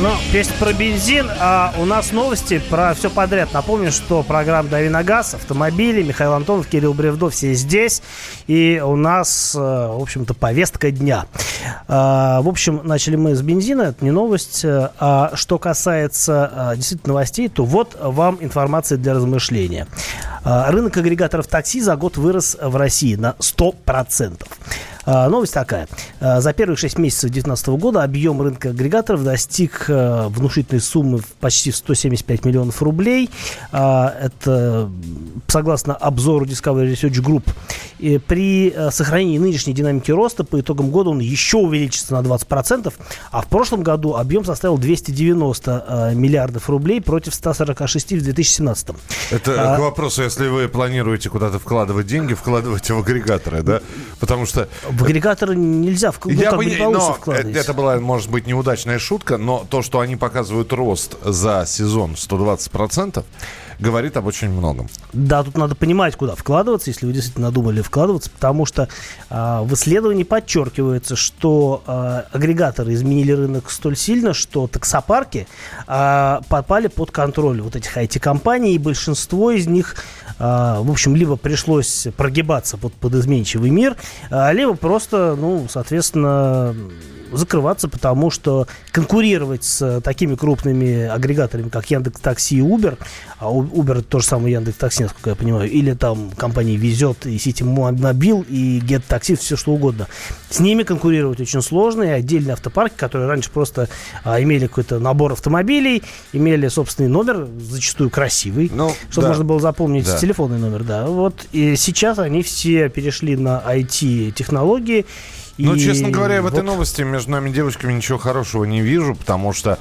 Ну, песня про бензин, а у нас новости про все подряд. Напомню, что программа «Дави на газ», автомобили, Михаил Антонов, Кирилл Бревдов, все здесь. И у нас, э, в общем-то, повестка дня. А, в общем, начали мы с бензина, это не новость. А что касается а, действительно новостей, то вот вам информация для размышления. Рынок агрегаторов такси за год вырос в России на 100%. А, новость такая. А, за первые 6 месяцев 2019 года объем рынка агрегаторов достиг а, внушительной суммы в почти 175 миллионов рублей. Это согласно обзору Discovery Research Group. И при сохранении нынешней динамики роста по итогам года он еще увеличится на 20%, а в прошлом году объем составил 290 миллиардов рублей против 146 в 2017. Это а... к вопросу, если вы планируете куда-то вкладывать деньги, вкладывайте в агрегаторы, да? Потому что в агрегаторы нельзя ну, Я как бы не но вкладывать. Это была, может быть, неудачная шутка, но то, что они показывают рост за сезон 120%, говорит об очень многом. Да, тут надо понимать, куда вкладываться, если вы действительно надумали вкладываться, потому что э, в исследовании подчеркивается, что э, агрегаторы изменили рынок столь сильно, что таксопарки э, попали под контроль вот этих IT-компаний, и большинство из них а, в общем, либо пришлось прогибаться под, под изменчивый мир, а, либо просто, ну, соответственно, закрываться, потому что конкурировать с такими крупными агрегаторами, как Яндекс Такси и Uber, а Uber это то же самое Яндекс Такси, насколько я понимаю, или там компании Везет и Сити Мобил и Get Taxi, все что угодно. С ними конкурировать очень сложно, и отдельные автопарки, которые раньше просто а, имели какой-то набор автомобилей, имели собственный номер, зачастую красивый, ну, чтобы да. можно было запомнить да. телефонный номер, да. Вот и сейчас они все перешли на IT-технологии, ну, честно говоря, в вот... этой новости между нами девочками ничего хорошего не вижу, потому что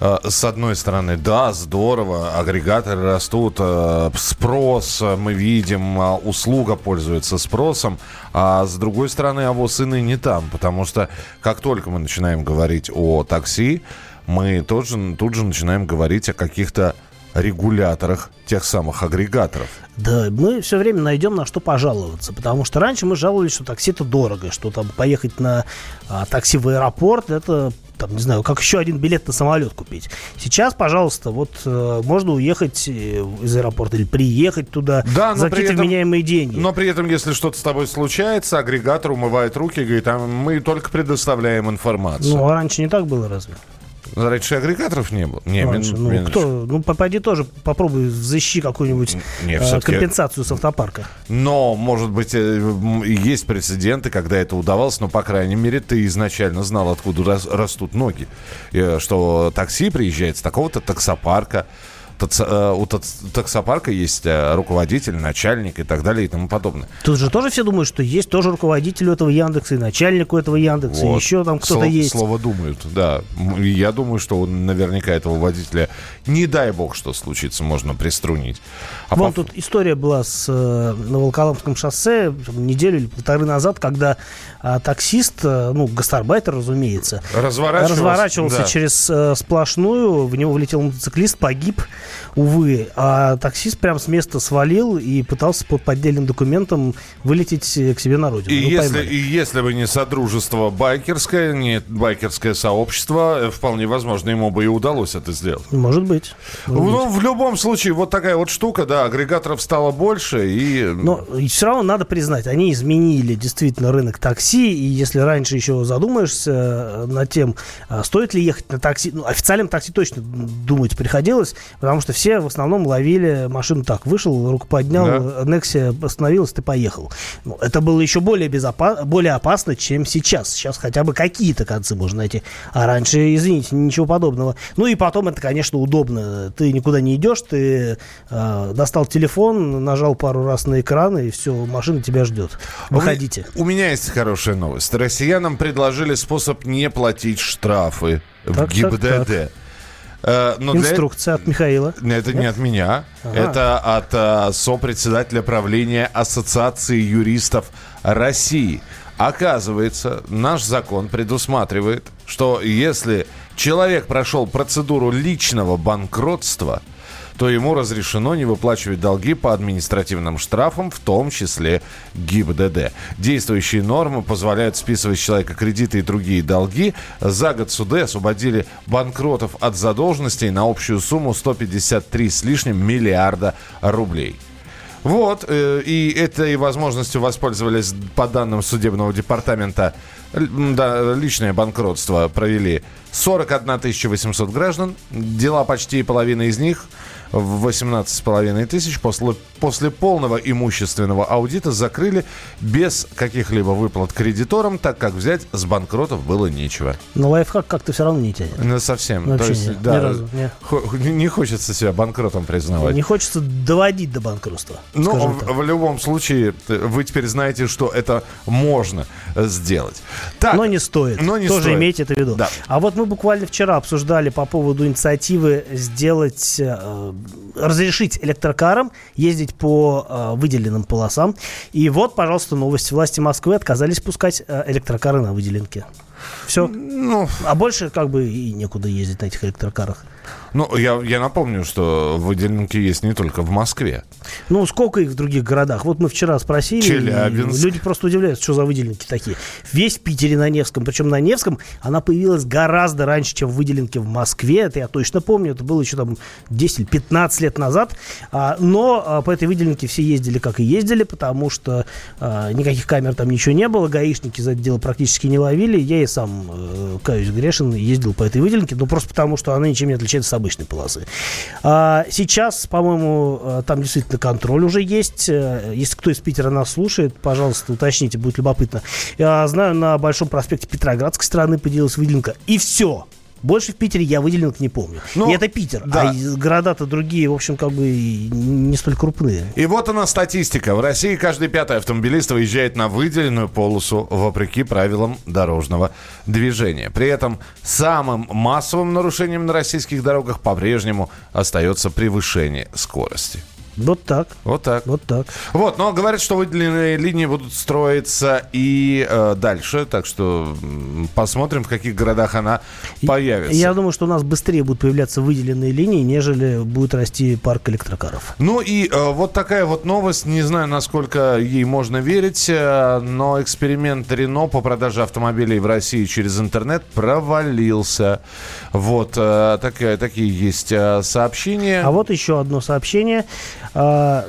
э, с одной стороны, да, здорово, агрегаторы растут, э, спрос мы видим, услуга пользуется спросом, а с другой стороны, а вот сыны не там, потому что как только мы начинаем говорить о такси, мы тоже, тут же начинаем говорить о каких-то регуляторах тех самых агрегаторов. Да, мы все время найдем на что пожаловаться, потому что раньше мы жаловались, что такси это дорого, что там поехать на а, такси в аэропорт это там, не знаю, как еще один билет на самолет купить. Сейчас, пожалуйста, вот э, можно уехать э, из аэропорта или приехать туда да, за какие-то этом, вменяемые деньги. Но при этом, если что-то с тобой случается, агрегатор умывает руки и говорит, а мы только предоставляем информацию. Ну, а раньше не так было разве? Раньше агрегаторов не было. Не, Раньше, мин, ну, минуточку. кто? Ну, попади тоже, попробуй защищи какую-нибудь не, э, компенсацию с автопарка. Но, может быть, э, есть прецеденты, когда это удавалось, но, по крайней мере, ты изначально знал, откуда растут ноги. Э, что такси приезжает с такого-то таксопарка, у таксопарка есть э, руководитель, начальник и так далее и тому подобное. Тут же тоже все думают, что есть тоже руководитель у этого Яндекса и начальник у этого Яндекса, вот. и еще там кто-то Сло- есть. Слово думают, да. Я думаю, что наверняка этого водителя, не дай бог, что случится, можно приструнить. А Вон по... тут история была с, э, на Волколамском шоссе неделю или полторы назад, когда а, таксист, ну, гастарбайтер, разумеется, разворачивался, разворачивался да. через а, сплошную, в него влетел мотоциклист, погиб увы. А таксист прям с места свалил и пытался под поддельным документом вылететь к себе на родину. И, ну, если, и если бы не содружество байкерское, не байкерское сообщество, э, вполне возможно, ему бы и удалось это сделать. Может быть. Может ну, быть. в любом случае, вот такая вот штука, да, агрегаторов стало больше и... Но и все равно надо признать, они изменили действительно рынок такси, и если раньше еще задумаешься э, над тем, стоит ли ехать на такси, ну, официальном такси точно думать приходилось, потому что все в основном ловили машину так. Вышел, руку поднял, да. Нексия остановилась, ты поехал. Ну, это было еще более, безопасно, более опасно, чем сейчас. Сейчас хотя бы какие-то концы можно найти. А раньше, извините, ничего подобного. Ну и потом это, конечно, удобно. Ты никуда не идешь, ты э, достал телефон, нажал пару раз на экран, и все, машина тебя ждет. Выходите. У, у меня есть хорошая новость. Россиянам предложили способ не платить штрафы так, в ГИБДД. Так, так. Э, но Инструкция для... от Михаила. Это Нет? не от меня. Ага. Это от а, сопредседателя правления Ассоциации юристов России. Оказывается, наш закон предусматривает, что если человек прошел процедуру личного банкротства, то ему разрешено не выплачивать долги по административным штрафам, в том числе ГИБДД. Действующие нормы позволяют списывать с человека кредиты и другие долги. За год суды освободили банкротов от задолженностей на общую сумму 153 с лишним миллиарда рублей. Вот, э, и этой возможностью воспользовались, по данным судебного департамента, да, личное банкротство провели 41 800 граждан. Дела почти половина из них в 18,5 тысяч после, после полного имущественного аудита закрыли без каких-либо выплат кредиторам, так как взять с банкротов было нечего. Но лайфхак как-то все равно не тянет. Ну, совсем. Вообще То есть, нет, да, ни разу, нет. не хочется себя банкротом признавать. Не хочется доводить до банкротства. Ну, в, в любом случае, вы теперь знаете, что это можно сделать. Так, но не стоит. Но не Тоже стоит. имейте это в виду. Да. А вот мы буквально вчера обсуждали по поводу инициативы сделать э, разрешить электрокарам ездить по э, выделенным полосам. И вот, пожалуйста, новость. Власти Москвы отказались пускать э, электрокары на выделенке. Все. Ну, а больше как бы и некуда ездить на этих электрокарах. Ну, я, я напомню, что выделенки есть не только в Москве. Ну, сколько их в других городах? Вот мы вчера спросили. Челябинск. Люди просто удивляются, что за выделенки такие. Весь Питере на Невском. Причем на Невском она появилась гораздо раньше, чем выделенки в Москве. Это я точно помню. Это было еще там 10 или 15 лет назад. А, но а, по этой выделенке все ездили, как и ездили, потому что а, никаких камер там ничего не было. Гаишники за это дело практически не ловили. Я сам, э, каюсь грешен, ездил по этой выделенке. Но просто потому, что она ничем не отличается обычной полосы. А, сейчас, по-моему, э, там действительно контроль уже есть. Э, если кто из Питера нас слушает, пожалуйста, уточните, будет любопытно. Я знаю, на Большом проспекте Петроградской стороны поделилась выделенка. И все. Больше в Питере я выделенок не помню. Ну, и это Питер. Да. А города-то другие, в общем, как бы не столь крупные. И вот она статистика. В России каждый пятый автомобилист выезжает на выделенную полосу вопреки правилам дорожного движения. При этом самым массовым нарушением на российских дорогах по-прежнему остается превышение скорости. Вот так. Вот так. Вот так. Вот, но говорят, что выделенные линии будут строиться и э, дальше, так что посмотрим, в каких городах она появится. Я думаю, что у нас быстрее будут появляться выделенные линии, нежели будет расти парк электрокаров. Ну и э, вот такая вот новость, не знаю, насколько ей можно верить, э, но эксперимент Рено по продаже автомобилей в России через интернет провалился. Вот э, такая, такие есть э, сообщения. А вот еще одно сообщение. А,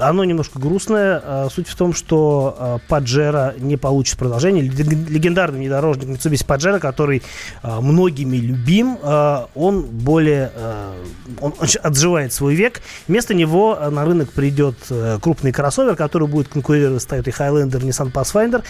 оно немножко грустное. А, суть в том, что Паджеро не получит продолжение. Легендарный внедорожник Mitsubishi Паджеро, который многими любим, он более... Он отживает свой век. Вместо него на рынок придет э, крупный кроссовер, который будет конкурировать с Toyota Highlander, Nissan Pathfinder.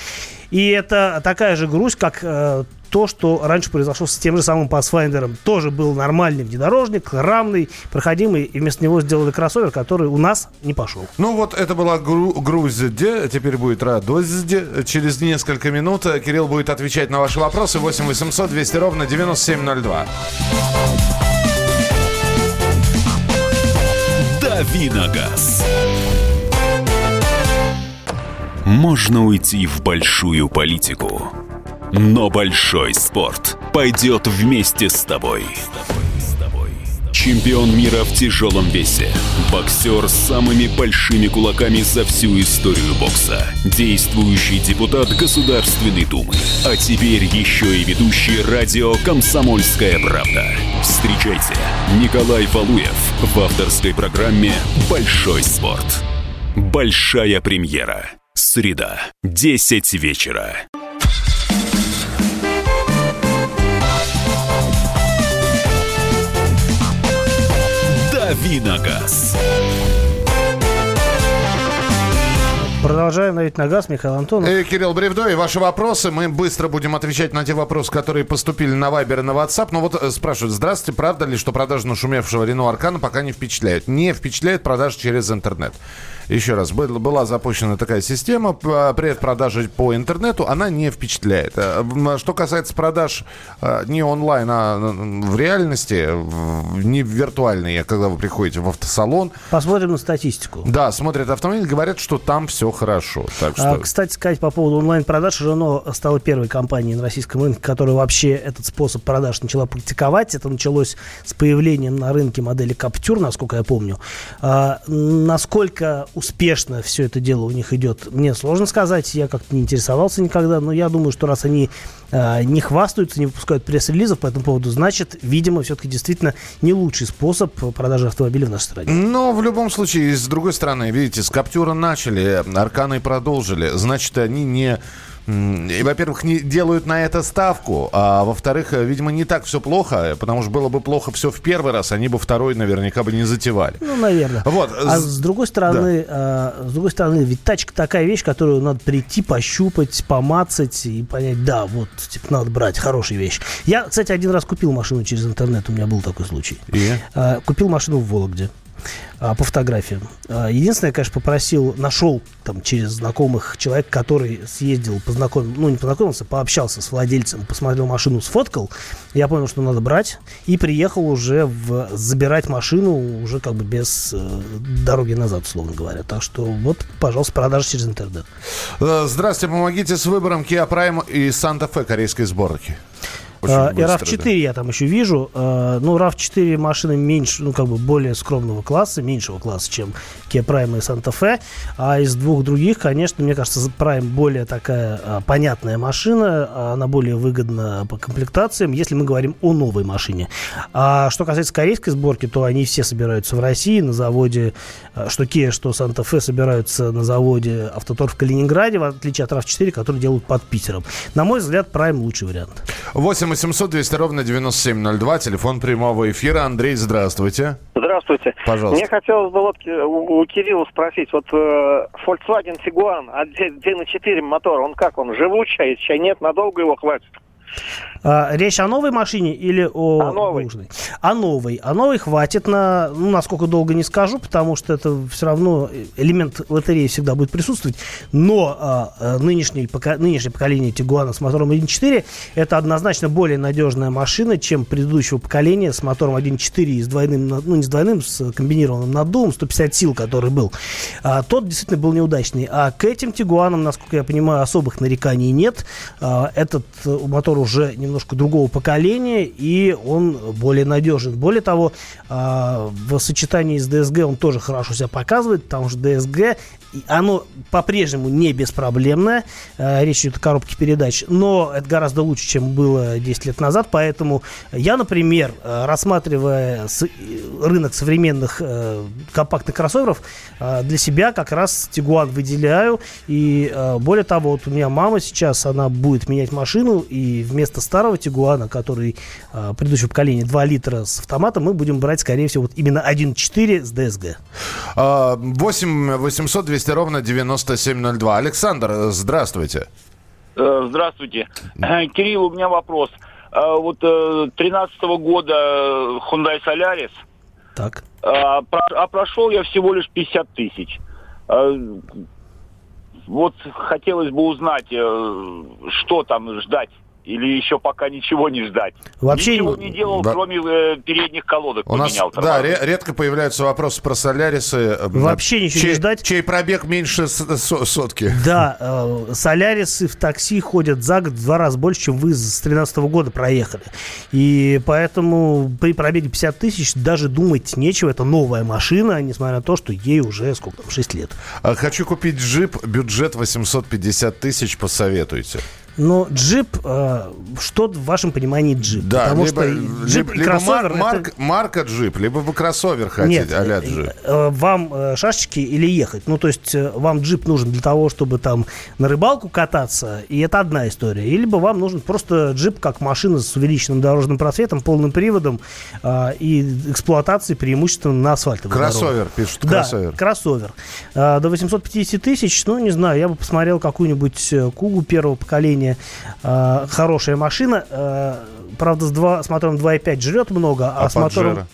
И это такая же грусть, как э, то, что раньше произошло с тем же самым Pathfinder. Тоже был нормальный внедорожник, равный, проходимый, и вместо него сделали кроссовер, который у нас не пошел. Ну вот это была гру- грусть, теперь будет радость. Через несколько минут Кирилл будет отвечать на ваши вопросы. 8 800 200 ровно 9702. Давиногаз. Можно уйти в большую политику но большой спорт пойдет вместе с тобой. Чемпион мира в тяжелом весе. Боксер с самыми большими кулаками за всю историю бокса. Действующий депутат Государственной Думы. А теперь еще и ведущий радио «Комсомольская правда». Встречайте, Николай Валуев в авторской программе «Большой спорт». Большая премьера. Среда, 10 вечера. Давиногаз. Продолжаем давить на газ, Михаил Антонов. Э, Кирилл Бревдо, и ваши вопросы. Мы быстро будем отвечать на те вопросы, которые поступили на Вайбер и на WhatsApp. Но вот э, спрашивают, здравствуйте, правда ли, что продажи нашумевшего Рено Аркана пока не впечатляют? Не впечатляет продажи через интернет. Еще раз, была запущена такая система предпродажи по интернету, она не впечатляет. Э, что касается продаж э, не онлайн, а в реальности, не виртуальной, когда вы приходите в автосалон. Посмотрим на статистику. Да, смотрят автомобиль, говорят, что там все хорошо. Так а, что... а, кстати, сказать по поводу онлайн-продаж, Рено стала первой компанией на российском рынке, которая вообще этот способ продаж начала практиковать. Это началось с появлением на рынке модели Captur, насколько я помню. А, насколько успешно все это дело у них идет, мне сложно сказать. Я как-то не интересовался никогда, но я думаю, что раз они а, не хвастаются, не выпускают пресс-релизов по этому поводу, значит, видимо, все-таки действительно не лучший способ продажи автомобилей в нашей стране. Но в любом случае, с другой стороны, видите, с Каптюра начали, Арканы продолжили. Значит, они не и, во-первых, не делают на это ставку, а во-вторых, видимо, не так все плохо, потому что было бы плохо все в первый раз, они бы второй наверняка бы не затевали. Ну, наверное. Вот. А с другой стороны, да. а, с другой стороны, ведь тачка такая вещь, которую надо прийти, пощупать, помацать и понять, да, вот, типа, надо брать, хорошая вещь. Я, кстати, один раз купил машину через интернет, у меня был такой случай. И? А, купил машину в Вологде а, по фотографиям. А, единственное, я, конечно, попросил, нашел там через знакомых человек, который съездил, познакомился, ну, не познакомился, пообщался с владельцем, посмотрел машину, сфоткал. Я понял, что надо брать. И приехал уже в, забирать машину уже как бы без э, дороги назад, условно говоря. Так что вот, пожалуйста, продажа через интернет. Э, здравствуйте, помогите с выбором Kia Prime и Santa Fe корейской сборки. Uh, RAV4 да. я там еще вижу. Uh, ну, RAV4 машины меньше, ну, как бы более скромного класса, меньшего класса, чем Kia Prime и Santa Fe. А из двух других, конечно, мне кажется, Prime более такая uh, понятная машина, она более выгодна по комплектациям, если мы говорим о новой машине. А что касается корейской сборки, то они все собираются в России на заводе, что Kia, что Santa Fe собираются на заводе Автотор в Калининграде, в отличие от RAV4, который делают под Питером. На мой взгляд, Prime лучший вариант. 8 800 200 ровно 9702, телефон прямого эфира. Андрей, здравствуйте. Здравствуйте. Пожалуйста. Мне хотелось бы вот у, у Кирилла спросить, вот э, Volkswagen Tiguan, 1.4 мотор, он как, он живучий, чай нет, надолго его хватит? А, речь о новой машине или о, о новой? Нужной? О новой. О новой хватит на, ну, насколько долго не скажу, потому что это все равно элемент лотереи всегда будет присутствовать. Но а, а нынешнее, пока, нынешнее поколение Тигуана с мотором 1.4 это однозначно более надежная машина, чем предыдущего поколения с мотором 1.4 и с двойным, ну не с двойным, с комбинированным наддувом, 150 сил, который был. А, тот действительно был неудачный. А к этим Тигуанам, насколько я понимаю, особых нареканий нет. А, этот мотор уже не немножко другого поколения, и он более надежен. Более того, а, в сочетании с DSG он тоже хорошо себя показывает, потому что DSG оно по-прежнему не беспроблемное. А, речь идет о коробке передач. Но это гораздо лучше, чем было 10 лет назад. Поэтому я, например, а, рассматривая рынок современных компактных кроссоверов, для себя как раз Тигуан выделяю. И более того, вот у меня мама сейчас, она будет менять машину, и вместо старого Тигуана, который э, предыдущего поколения 2 литра с автоматом, мы будем брать, скорее всего, вот именно 1.4 с DSG. 8 800 200 ровно 9702. Александр, здравствуйте. Э, здравствуйте. Э, Кирилл, у меня вопрос. Э, вот 13 года Hyundai Solaris. Так. А прошел я всего лишь 50 тысяч. Вот хотелось бы узнать, что там ждать или еще пока ничего не ждать? Вообще ничего не делал, да. кроме э, передних колодок У нас, Да, редко появляются вопросы про Солярисы. Э, Вообще ничего чей, не ждать. Чей пробег меньше сотки. Да, э, Солярисы в такси ходят за год в два раза больше, чем вы с 2013 года проехали. И поэтому при пробеге 50 тысяч даже думать нечего. Это новая машина, несмотря на то, что ей уже сколько там, 6 лет. А хочу купить джип, бюджет 850 тысяч, посоветуйте. Но джип, э, что в вашем понимании джип? Да, Потому либо, что джип либо, и кроссовер... Мар, это... марка джип, либо вы кроссовер хотите, Нет, а джип. Э, вам э, шашечки или ехать? Ну, то есть э, вам джип нужен для того, чтобы там на рыбалку кататься, и это одна история. Или бы вам нужен просто джип как машина с увеличенным дорожным просветом, полным приводом э, и эксплуатацией преимущественно на асфальтовых Кроссовер, дорогах. пишут, кроссовер. Да, кроссовер. Э, до 850 тысяч, ну, не знаю, я бы посмотрел какую-нибудь Кугу первого поколения плане э, хорошая машина. Э, правда, с, 2, с мотором 2.5 жрет много, а, а с мотором...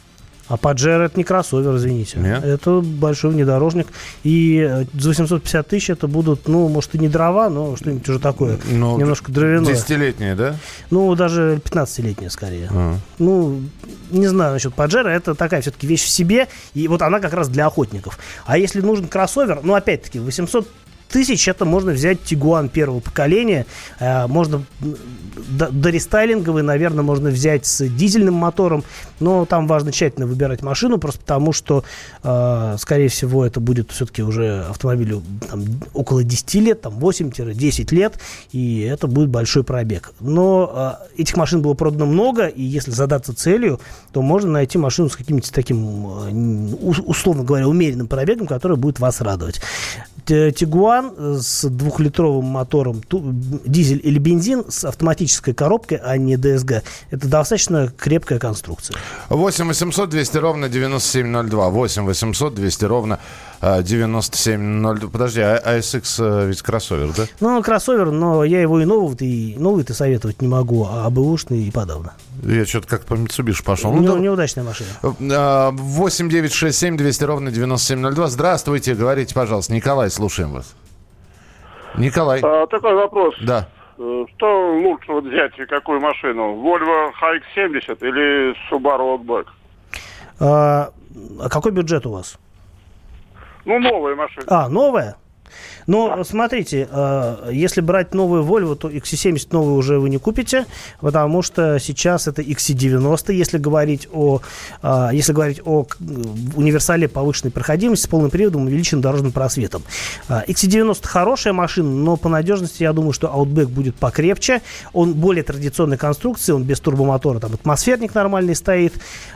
А Паджеро это не кроссовер, извините. Нет? Это большой внедорожник. И э, за 850 тысяч это будут, ну, может, и не дрова, но что-нибудь уже такое. Но немножко дровяное. Десятилетнее, да? Ну, даже 15-летнее скорее. А. Ну, не знаю насчет Паджеро. Это такая все-таки вещь в себе. И вот она как раз для охотников. А если нужен кроссовер, ну, опять-таки, 800 тысяч это можно взять Тигуан первого поколения. Э, можно до рестайлинговый, наверное, можно взять с дизельным мотором, но там важно тщательно выбирать машину, просто потому что, э, скорее всего, это будет все-таки уже автомобилю там, около 10 лет, там 8-10 лет, и это будет большой пробег. Но э, этих машин было продано много, и если задаться целью, то можно найти машину с каким-нибудь таким, условно говоря, умеренным пробегом, который будет вас радовать. Тигуан с двухлитровым мотором, дизель или бензин с автоматической коробкой, а не ДСГ, это достаточно крепкая конструкция. 8 800 200 ровно 9702. 8 800 200 ровно 9702. Подожди, а ASX а ведь кроссовер, да? Ну, кроссовер, но я его и новый, и новый ты советовать не могу, а бэушный и подавно. Я что-то как по Mitsubishi пошел. Ну, не, неудачная машина. 8 9 6 7 200 ровно 9702. Здравствуйте, говорите, пожалуйста. Николай, слушаем вас. Николай. А, такой вопрос. Да. Э, что лучше вот взять и какую машину? Volvo HX70 или Subaru Outback? А, а какой бюджет у вас? Ну, новая машина. А, новая? Но смотрите, э, если брать новую Volvo, то XC70 новую уже вы не купите, потому что сейчас это XC90, если говорить о, э, если говорить о универсале повышенной проходимости с полным приводом, увеличенным дорожным просветом. XC90 э, хорошая машина, но по надежности я думаю, что Outback будет покрепче. Он более традиционной конструкции, он без турбомотора, там атмосферник нормальный стоит,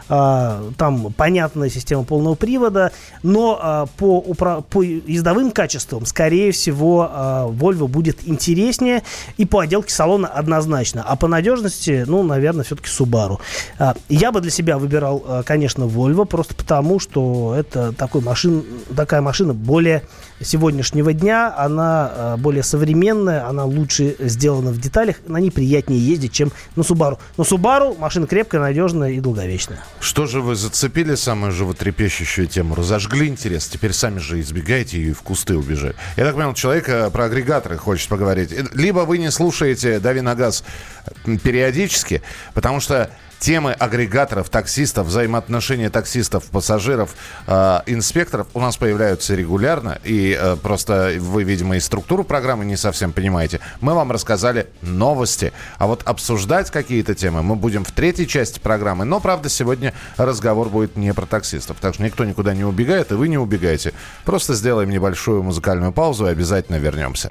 там понятная система полного привода, но по, по ездовым качествам, скорее всего, а, Volvo будет интереснее. И по отделке салона однозначно. А по надежности, ну, наверное, все-таки Subaru. А, я бы для себя выбирал, а, конечно, Volvo, просто потому, что это такой машин, такая машина более сегодняшнего дня. Она более современная, она лучше сделана в деталях, на ней приятнее ездить, чем на Subaru. Но Subaru машина крепкая, надежная и долговечная. Что же вы зацепили самую животрепещущую тему? Разожгли интерес, теперь сами же избегаете ее и в кусты убежать. Я так понял, человек э, про агрегаторы хочет поговорить. Либо вы не слушаете «Дави на газ» периодически, потому что темы агрегаторов, таксистов, взаимоотношения таксистов, пассажиров, э, инспекторов у нас появляются регулярно. И э, просто вы, видимо, и структуру программы не совсем понимаете. Мы вам рассказали новости. А вот обсуждать какие-то темы мы будем в третьей части программы. Но, правда, сегодня разговор будет не про таксистов. Так что никто никуда не убегает, и вы не убегаете. Просто сделаем небольшую музыкальную паузу и обязательно вернемся.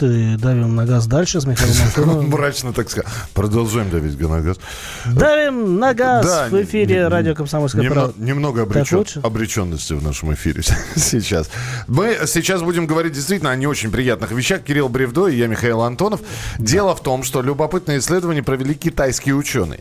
Вот и давим на газ дальше с Михаилом Антоновым. Мрачно так сказать. Продолжаем давить на газ. Давим на газ да, в эфире не, радио «Комсомольская немного, правда». Немного обречен, обреченности в нашем эфире сейчас. Мы сейчас будем говорить действительно о не очень приятных вещах. Кирилл Бревдо и я, Михаил Антонов. Дело в том, что любопытное исследование провели китайские ученые.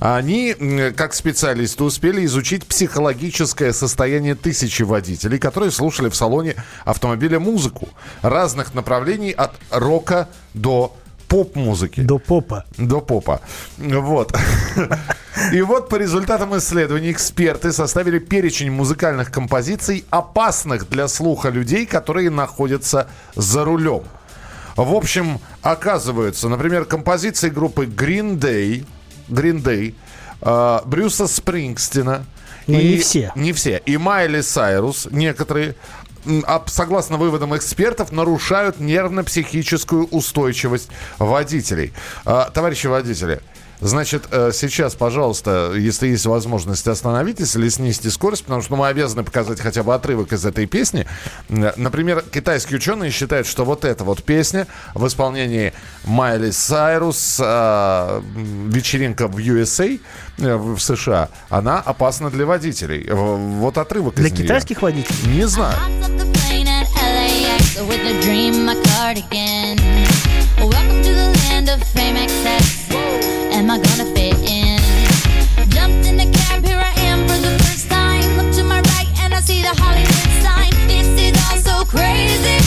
Они, как специалисты, успели изучить психологическое состояние тысячи водителей, которые слушали в салоне автомобиля музыку разных направлений от рока до поп-музыки. До попа. До попа. Вот. И вот по результатам исследований эксперты составили перечень музыкальных композиций, опасных для слуха людей, которые находятся за рулем. В общем, оказывается, например, композиции группы Green Day – Green Day, э, Брюса Спрингстина. Но и, не все. Не все. И Майли Сайрус, некоторые, согласно выводам экспертов, нарушают нервно-психическую устойчивость водителей. Э, товарищи водители, Значит, э, сейчас, пожалуйста, если есть возможность, остановитесь или снизьте скорость, потому что мы обязаны показать хотя бы отрывок из этой песни. Например, китайские ученые считают, что вот эта вот песня в исполнении Майли Сайрус, э, вечеринка в USA, э, в США, она опасна для водителей. Вот отрывок Для китайских водителей? Не знаю. Welcome to the land of fame excess. Am I gonna fit in? Jumped in the cab, here I am for the first time. Look to my right and I see the Hollywood sign. This is all so crazy.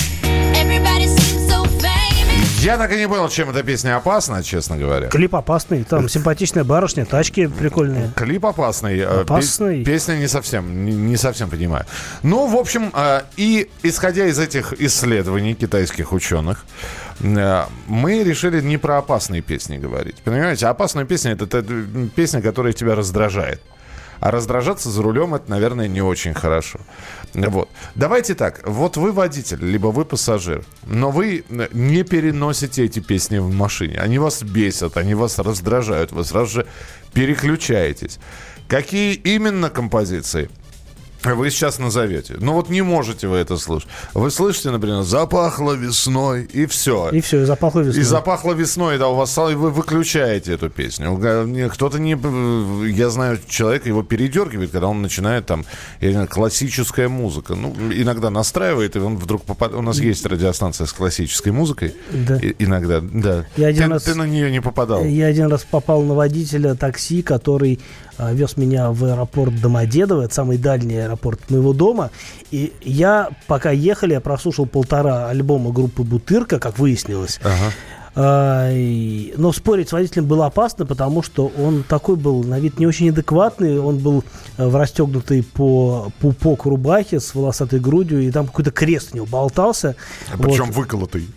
Я так и не понял, чем эта песня опасна, честно говоря. Клип опасный, там симпатичная барышня, тачки прикольные. Клип опасный. Э, опасный. Песня не совсем, не, совсем понимаю. Ну, в общем, э, и исходя из этих исследований китайских ученых, Э, мы решили не про опасные песни говорить. Понимаете, опасная песня это, это песня, которая тебя раздражает. А раздражаться за рулем это, наверное, не очень хорошо. Вот. Давайте так. Вот вы водитель, либо вы пассажир, но вы не переносите эти песни в машине. Они вас бесят, они вас раздражают. Вы сразу же переключаетесь. Какие именно композиции вы сейчас назовете. Ну вот не можете вы это слышать. Вы слышите, например, запахло весной, и все. И все, и запахло весной. И запахло весной, да, у вас и вы выключаете эту песню. Кто-то не... Я знаю, человек его передергивает, когда он начинает там, я знаю, классическая музыка. Ну, иногда настраивает, и он вдруг попадает... У нас есть радиостанция с классической музыкой. Да. И, иногда, да. Я один ты, раз... ты на нее не попадал. Я один раз попал на водителя такси, который вез меня в аэропорт Домодедово, это самый дальний аэропорт моего дома. И я, пока ехали, я прослушал полтора альбома группы «Бутырка», как выяснилось. Ага. А, но спорить с водителем было опасно, потому что он такой был на вид не очень адекватный. Он был э, в расстегнутой по пупок рубахе с волосатой грудью, и там какой-то крест у него болтался. А причем вот. выколотый.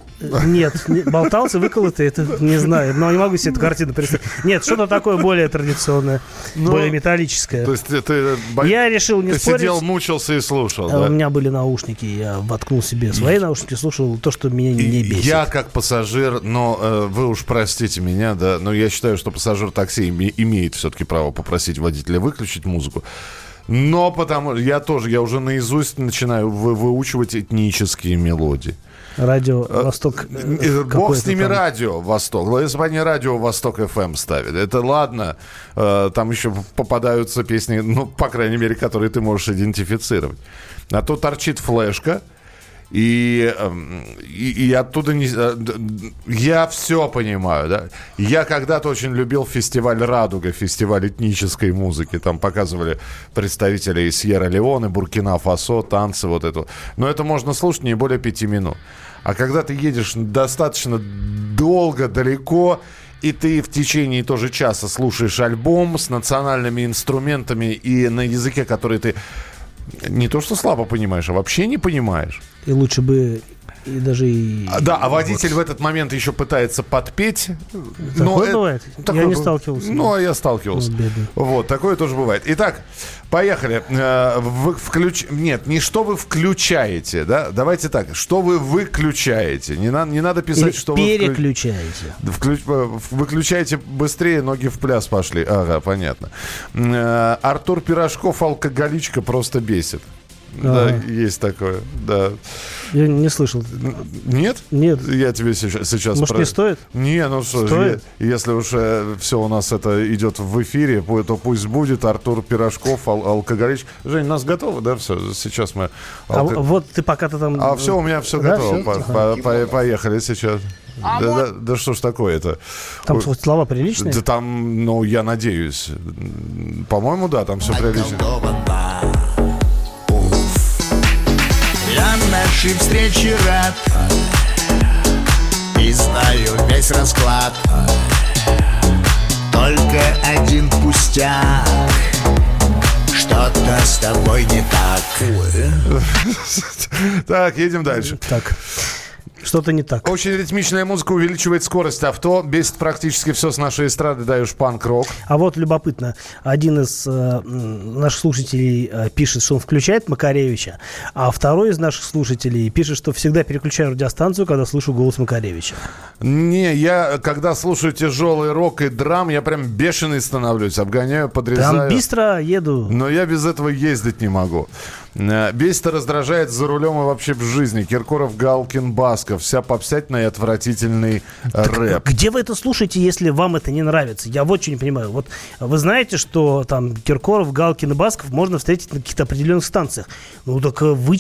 Нет, не, болтался, выколотый, это не знаю, но не могу себе эту картину представить. Нет, что-то такое более традиционное, ну, более металлическое. То есть ты, я решил не ты спорить. сидел, мучился и слушал, да? У меня были наушники, я воткнул себе свои наушники, слушал то, что меня не бесит. Я как пассажир, но э, вы уж простите меня, да, но я считаю, что пассажир такси имеет все-таки право попросить водителя выключить музыку. Но потому я тоже, я уже наизусть начинаю вы, выучивать этнические мелодии. Радио э, Восток. Э, бог с ними там. Радио Восток. Если бы они Радио Восток FM ставили. Это ладно. Э, там еще попадаются песни, ну, по крайней мере, которые ты можешь идентифицировать. А то торчит флешка. И, эм, и, и оттуда не... Я все понимаю, да. Я когда-то очень любил фестиваль «Радуга», фестиваль этнической музыки. Там показывали представителей Сьерра-Леоне, Буркина-Фасо, танцы вот это. Но это можно слушать не более пяти минут. А когда ты едешь достаточно долго, далеко, и ты в течение тоже часа слушаешь альбом с национальными инструментами и на языке, который ты не то что слабо понимаешь, а вообще не понимаешь. И лучше бы и даже и... А, да, а водитель вот. в этот момент еще пытается подпеть. Такое но бывает. Такое, я не сталкивался. Ну, а я сталкивался. Вот, вот, такое тоже бывает. Итак, поехали. Э, вы включ... Нет, не что вы включаете, да? Давайте так, что вы выключаете. Не, на... не надо писать, Или что переключаете. вы... Вклю... Э, выключаете быстрее, ноги в пляс пошли. Ага, понятно. Э, Артур Пирожков, алкоголичка, просто бесит. Да, ага. есть такое, да. Я не слышал. Нет? Нет. Я тебе сейчас... сейчас Может, про... не стоит? Не, ну что, стоит? Я, если уже все у нас это идет в эфире, то пусть будет Артур Пирожков, ал- алкоголич. Жень, нас готово, да, все? Сейчас мы... А алко... А вот ты пока-то там... А все, у меня все да, готово. Все? По- ага. по- поехали сейчас. А да, вот... да, да что ж такое-то? Там Ой, слова приличные? Да там, ну, я надеюсь. По-моему, да, там все прилично. Нашей встрече рад. И знаю весь расклад. Только один пустяк. Что-то с тобой не так. Так, едем дальше. Так Что-то не так. Очень ритмичная музыка увеличивает скорость авто, бесит практически все с нашей эстрады, даешь панк-рок. А вот любопытно, один из э, наших слушателей э, пишет, что он включает Макаревича, а второй из наших слушателей пишет, что всегда переключаю радиостанцию, когда слышу голос Макаревича. Не, я, когда слушаю тяжелый рок и драм, я прям бешеный становлюсь, обгоняю, подрезаю. Там быстро еду. Но я без этого ездить не могу. Э, бесит раздражает за рулем и вообще в жизни. Киркоров, Галкин, Басков. Вся попсятная и отвратительный так рэп. Где вы это слушаете, если вам это не нравится? Я вот что не понимаю. Вот вы знаете, что там Киркоров, Галкин и Басков можно встретить на каких-то определенных станциях. Ну так э, вы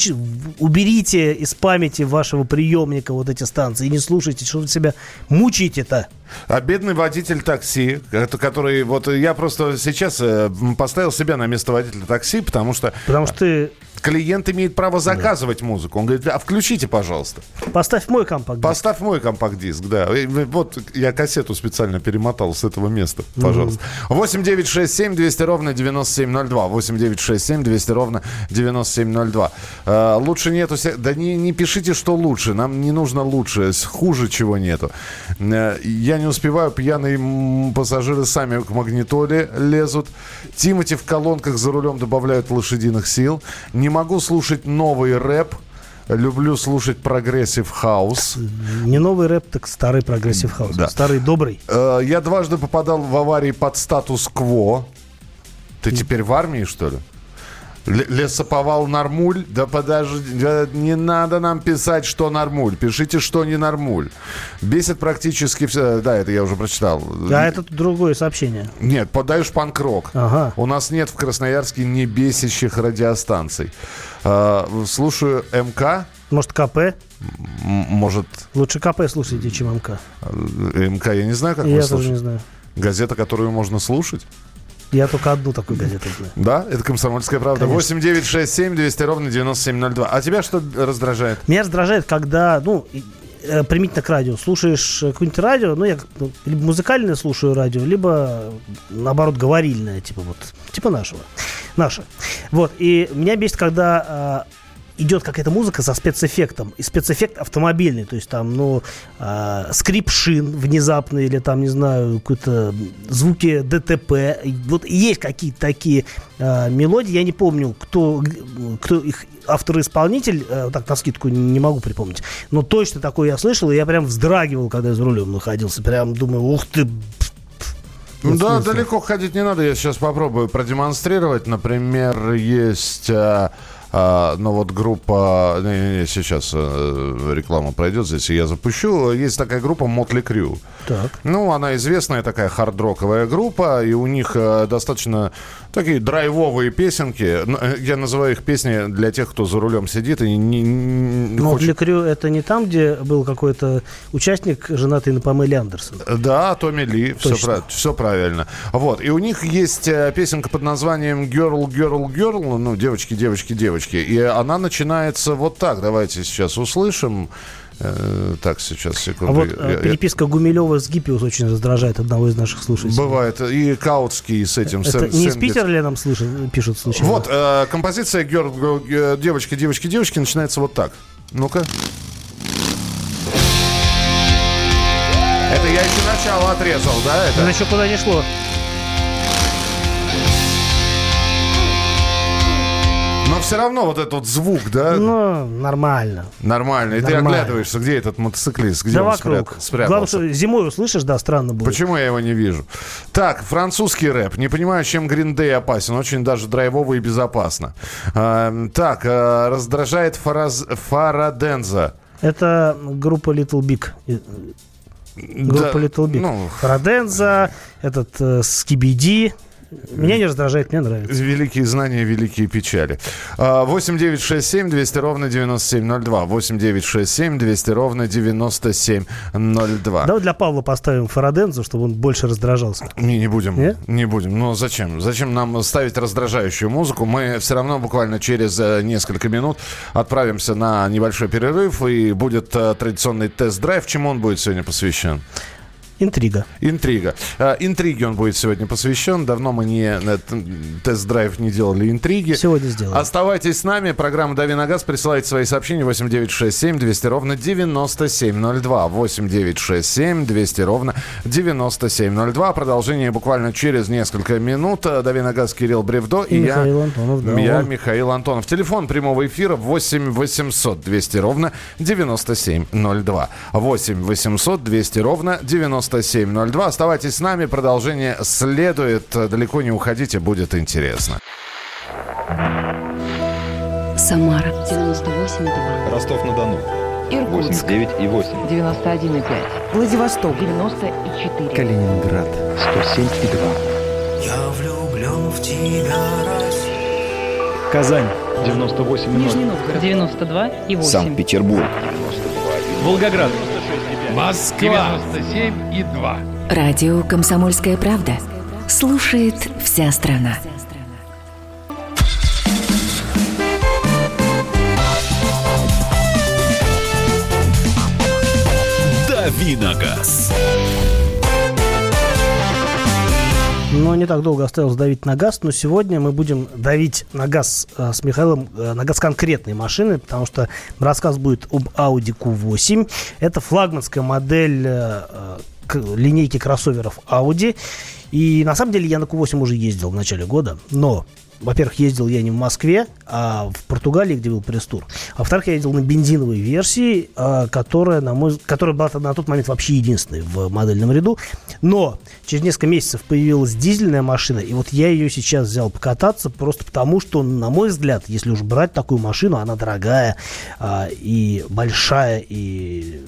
уберите из памяти вашего приемника вот эти станции и не слушайте, что вы себя мучаете-то. А бедный водитель такси, который вот я просто сейчас э, поставил себя на место водителя такси, потому что... Потому что ты клиент имеет право заказывать да. музыку. Он говорит, а включите, пожалуйста. Поставь мой компакт-диск. Поставь мой компакт-диск, да. Вот я кассету специально перемотал с этого места, пожалуйста. Mm-hmm. 8 9 6 7 200 ровно 9702. 8 9 6 7 200 ровно 9702. А, лучше нету... Да не, не пишите, что лучше. Нам не нужно лучше. Хуже чего нету. Э, я не успеваю. Пьяные пассажиры сами к магнитоле лезут. Тимати в колонках за рулем добавляют лошадиных сил. Не могу слушать новый рэп. Люблю слушать progressive house. Не новый рэп, так старый progressive house. Да. Старый добрый. Э, я дважды попадал в аварии под Status Quo. Ты теперь в армии, что ли? Лесоповал нормуль? Да подожди, не надо нам писать, что нормуль. Пишите, что не нормуль. Бесит практически все. Да, это я уже прочитал. Да, это другое сообщение. Нет, подаешь панк-рок. Ага. У нас нет в Красноярске не бесящих радиостанций. А, слушаю МК. Может, КП? Может... Лучше КП слушайте, чем МК. МК я не знаю, как я вы тоже слушаете. не знаю. Газета, которую можно слушать? Я только одну такую газету знаю. Да? Это «Комсомольская правда». Конечно. 8 9 6 7 200 ровно 9702. А тебя что раздражает? Меня раздражает, когда, ну, э, примитивно к радио. Слушаешь какое-нибудь радио, ну, я ну, либо музыкальное слушаю радио, либо, наоборот, говорильное, типа вот, типа нашего. Наше. Вот, и меня бесит, когда э, идет какая-то музыка со спецэффектом. И спецэффект автомобильный. То есть там, ну, э, скрип шин внезапный или там, не знаю, какие-то звуки ДТП. Вот есть какие-то такие э, мелодии. Я не помню, кто, кто их автор-исполнитель, э, так на скидку не могу припомнить. Но точно такое я слышал, и я прям вздрагивал, когда я за рулем находился. Прям думаю, ух ты, ну да, далеко ходить не надо. Я сейчас попробую продемонстрировать. Например, есть э, а, но вот группа... Не, не, не, сейчас э, реклама пройдет здесь, и я запущу. Есть такая группа Motley Crue. Так. Ну, она известная такая хардроковая группа, и у них э, достаточно такие драйвовые песенки. Э, я называю их песни для тех, кто за рулем сидит и не, не Motley хочет... Crue это не там, где был какой-то участник, женатый на Памеле Андерсон? Да, Томми Ли, все, прав... все правильно. Вот, и у них есть песенка под названием Girl, Girl, Girl, ну, девочки, девочки, девочки девочки. И она начинается вот так. Давайте сейчас услышим. Э, так, сейчас, секунду. А вот э, переписка Гумилева с Гиппиус очень раздражает одного из наших слушателей. Бывает. И Каутский с этим. Это с, не из Питера ли нам слышат, пишут случайно? Вот, э, композиция Георг, девочки, девочки, девочки начинается вот так. Ну-ка. Это я еще начало отрезал, да? Это, это еще куда не шло. Все равно вот этот вот звук, да? Ну, нормально. Нормально. И нормально. ты оглядываешься, где этот мотоциклист, где да он вокруг. спрятался. Главное, что зимой услышишь, да, странно будет. Почему я его не вижу? Так, французский рэп. Не понимаю, чем Green Day опасен. Очень даже драйвово и безопасно. А, так, а, раздражает Фараз... Фараденза. Это группа Little Big. Группа да, Little Big. Ну... Фараденза, этот э, Скибиди. Меня не раздражает, мне нравится. Великие знания, великие печали. 8 9 6 7 200 ровно 9702. 8 9 6 7 200 ровно 9702. Давай для Павла поставим Фарадензу, чтобы он больше раздражался. Не, не будем. Не, не будем. Но зачем? Зачем нам ставить раздражающую музыку? Мы все равно буквально через э, несколько минут отправимся на небольшой перерыв, и будет э, традиционный тест-драйв. Чему он будет сегодня посвящен? Интрига. Интрига. А, интриге он будет сегодня посвящен. Давно мы не э, тест-драйв не делали интриги. Сегодня сделаем. Оставайтесь с нами. Программа «Дави на газ». Присылайте свои сообщения 8967 200 ровно 9702. 8967 200 ровно 9702. Продолжение буквально через несколько минут. «Дави на газ» Кирилл Бревдо и, и Михаил я, Антонов. Да, я, он... Михаил Антонов. Телефон прямого эфира 8 800 200 ровно 9702. 8 800 200 ровно 9702. Оставайтесь с нами. Продолжение следует. Далеко не уходите, будет интересно. Самара 98,2. Ростов-на-Дону. Иркутск. 89,8. 91,5. Владивосток. 94. Калининград. 107,2. Я влюблен в тебя, Россия. Казань. 98,0. Нижний Новгород. 92,8. Санкт-Петербург. 92,2. Волгоград. Москва. 97,2. Радио «Комсомольская правда». Слушает вся страна. Давиногаз. Но не так долго осталось давить на газ, но сегодня мы будем давить на газ э, с Михаилом, э, на газ конкретной машины, потому что рассказ будет об Audi Q8. Это флагманская модель э, линейки кроссоверов Audi. И на самом деле я на Q8 уже ездил в начале года, но во-первых, ездил я не в Москве, а в Португалии, где был пресс-тур. А во-вторых, я ездил на бензиновой версии, а, которая, на мой, которая была на тот момент вообще единственной в модельном ряду. Но через несколько месяцев появилась дизельная машина, и вот я ее сейчас взял покататься просто потому, что, на мой взгляд, если уж брать такую машину, она дорогая а, и большая, и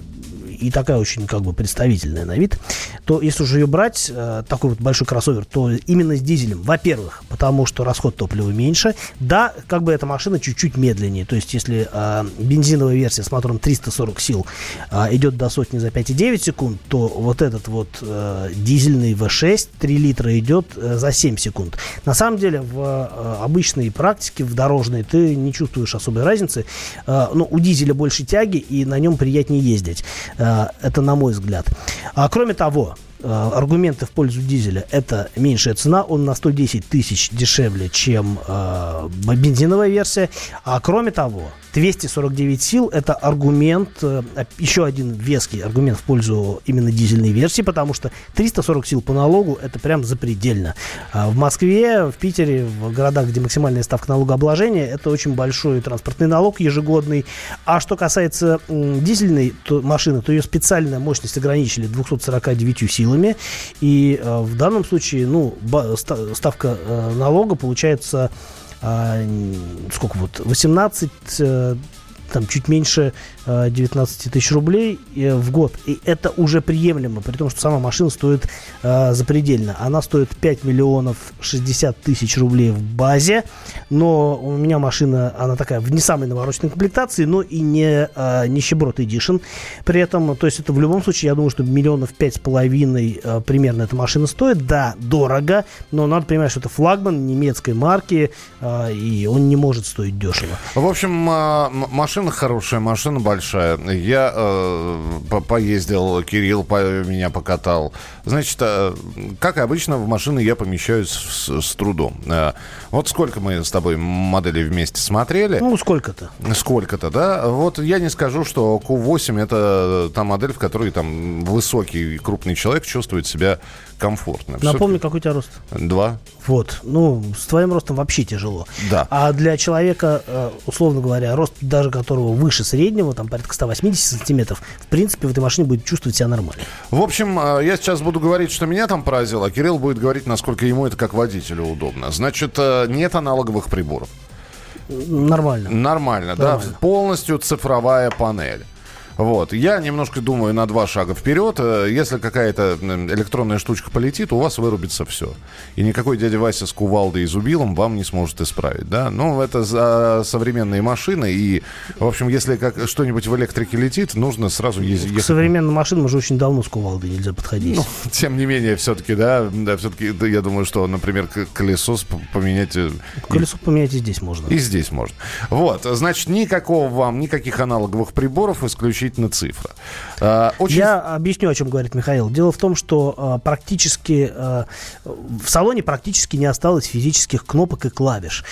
и такая очень как бы представительная на вид, то если уже ее брать, э, такой вот большой кроссовер, то именно с дизелем, во-первых, потому что расход топлива меньше, да, как бы эта машина чуть-чуть медленнее, то есть если э, бензиновая версия с мотором 340 сил э, идет до сотни за 5,9 секунд, то вот этот вот э, дизельный V6 3 литра идет э, за 7 секунд. На самом деле в э, обычной практике, в дорожной, ты не чувствуешь особой разницы, э, но у дизеля больше тяги и на нем приятнее ездить. Э, это на мой взгляд. А кроме того, аргументы в пользу дизеля – это меньшая цена, он на 110 тысяч дешевле, чем э, бензиновая версия. А кроме того, 249 сил – это аргумент, э, еще один веский аргумент в пользу именно дизельной версии, потому что 340 сил по налогу – это прям запредельно. А в Москве, в Питере, в городах, где максимальная ставка налогообложения, это очень большой транспортный налог ежегодный. А что касается дизельной машины, то ее специальная мощность ограничили 249 силами. И э, в данном случае ну, ставка э, налога получается сколько вот, 18 э, там чуть меньше 19 тысяч рублей э, в год. И это уже приемлемо, при том, что сама машина стоит э, запредельно. Она стоит 5 миллионов 60 тысяч рублей в базе, но у меня машина, она такая в не самой навороченной комплектации, но и не э, нищеброд Edition. При этом, то есть это в любом случае, я думаю, что миллионов пять с половиной э, примерно эта машина стоит. Да, дорого, но надо понимать, что это флагман немецкой марки, э, и он не может стоить дешево. В общем, э, машина хорошая, машина большая. Я э, по поездил, Кирилл по меня покатал. Значит, э, как обычно, в машины я помещаюсь с, с трудом. Э, вот сколько мы с тобой моделей вместе смотрели. Ну, сколько-то. Сколько-то, да. Вот я не скажу, что Q8 это та модель, в которой там высокий крупный человек чувствует себя комфортно. Напомни, какой у тебя рост? Два. Вот. Ну, с твоим ростом вообще тяжело. Да. А для человека, э, условно говоря, рост даже которого выше среднего, там порядка 180 сантиметров, в принципе, в этой машине будет чувствовать себя нормально. В общем, э, я сейчас буду говорить, что меня там поразило, а Кирилл будет говорить, насколько ему это как водителю удобно. Значит, э, нет аналоговых приборов. Нормально. Нормально, Нормально. да. Полностью цифровая панель. Вот. Я немножко думаю на два шага вперед. Э, если какая-то электронная штучка полетит, у вас вырубится все. И никакой дядя Вася с кувалдой и зубилом вам не сможет исправить. Да? Ну, это за современные машины. И, в общем, если как что-нибудь в электрике летит, нужно сразу ездить. К современным машинам уже очень давно с кувалдой нельзя подходить. Ну, тем не менее, все-таки, да, да все-таки да, я думаю, что, например, колесо поменять... Э, колесо поменять и здесь можно. И здесь можно. Вот, значит, никакого вам, никаких аналоговых приборов, исключительно исключительно цифра. А, очень... Я объясню, о чем говорит Михаил. Дело в том, что а, практически а, в салоне практически не осталось физических кнопок и клавиш.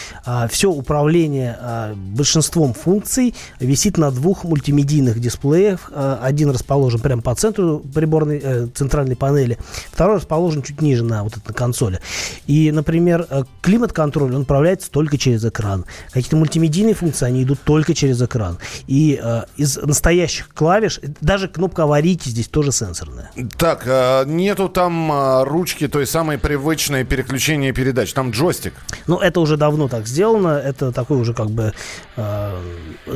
Все управление большинством функций висит на двух мультимедийных дисплеях. Один расположен прямо по центру приборной э, центральной панели, второй расположен чуть ниже на вот этой консоли. И, например, э, климат-контроль он управляется только через экран. Какие-то мультимедийные функции они идут только через экран. И э, из настоящих клавиш даже кнопка аварийки здесь тоже сенсорная. Так, э, нету там э, ручки той самой привычной переключения передач. Там джойстик. Ну, это уже давно так сделано. Это такой уже как бы э,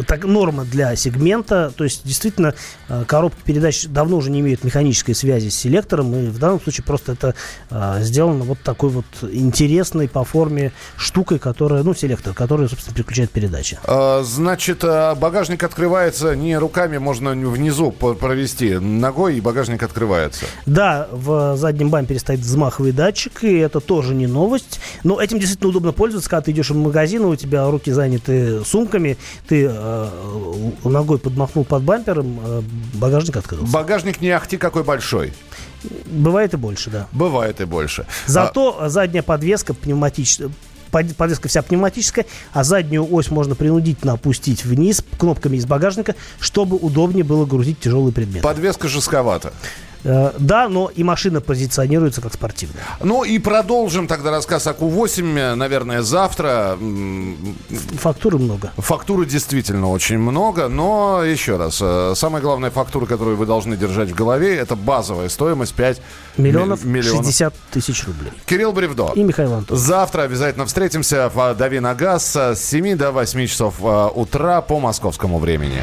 так, норма для сегмента. То есть, действительно, коробки передач давно уже не имеют механической связи с селектором. И в данном случае просто это э, сделано вот такой вот интересной по форме штукой, которая, ну, селектор, который, собственно, переключает передачи. А, значит, багажник открывается не руками, можно внизу провести ногой, и багажник открывается. Да, в заднем бампере стоит взмаховый датчик, и это тоже не новость. Но этим действительно удобно пользоваться, когда ты идешь в магазин, у тебя руки заняты сумками, ты э, ногой подмахнул под бампером, э, багажник открылся. Багажник не ахти какой большой. Бывает и больше, да. Бывает и больше. Зато а... задняя подвеска пневматическая подвеска вся пневматическая, а заднюю ось можно принудительно опустить вниз кнопками из багажника, чтобы удобнее было грузить тяжелые предметы. Подвеска жестковата. Э, да, но и машина позиционируется как спортивная. Ну и продолжим тогда рассказ о Q8, наверное, завтра. Фактуры много. Фактуры действительно очень много, но еще раз, э, самая главная фактура, которую вы должны держать в голове, это базовая стоимость 5 миллионов, миллионов. 60 тысяч рублей. Кирилл Бревдо. И Михаил Антонов. Завтра обязательно встретимся в «Дави на газ» с 7 до 8 часов э, утра по московскому времени.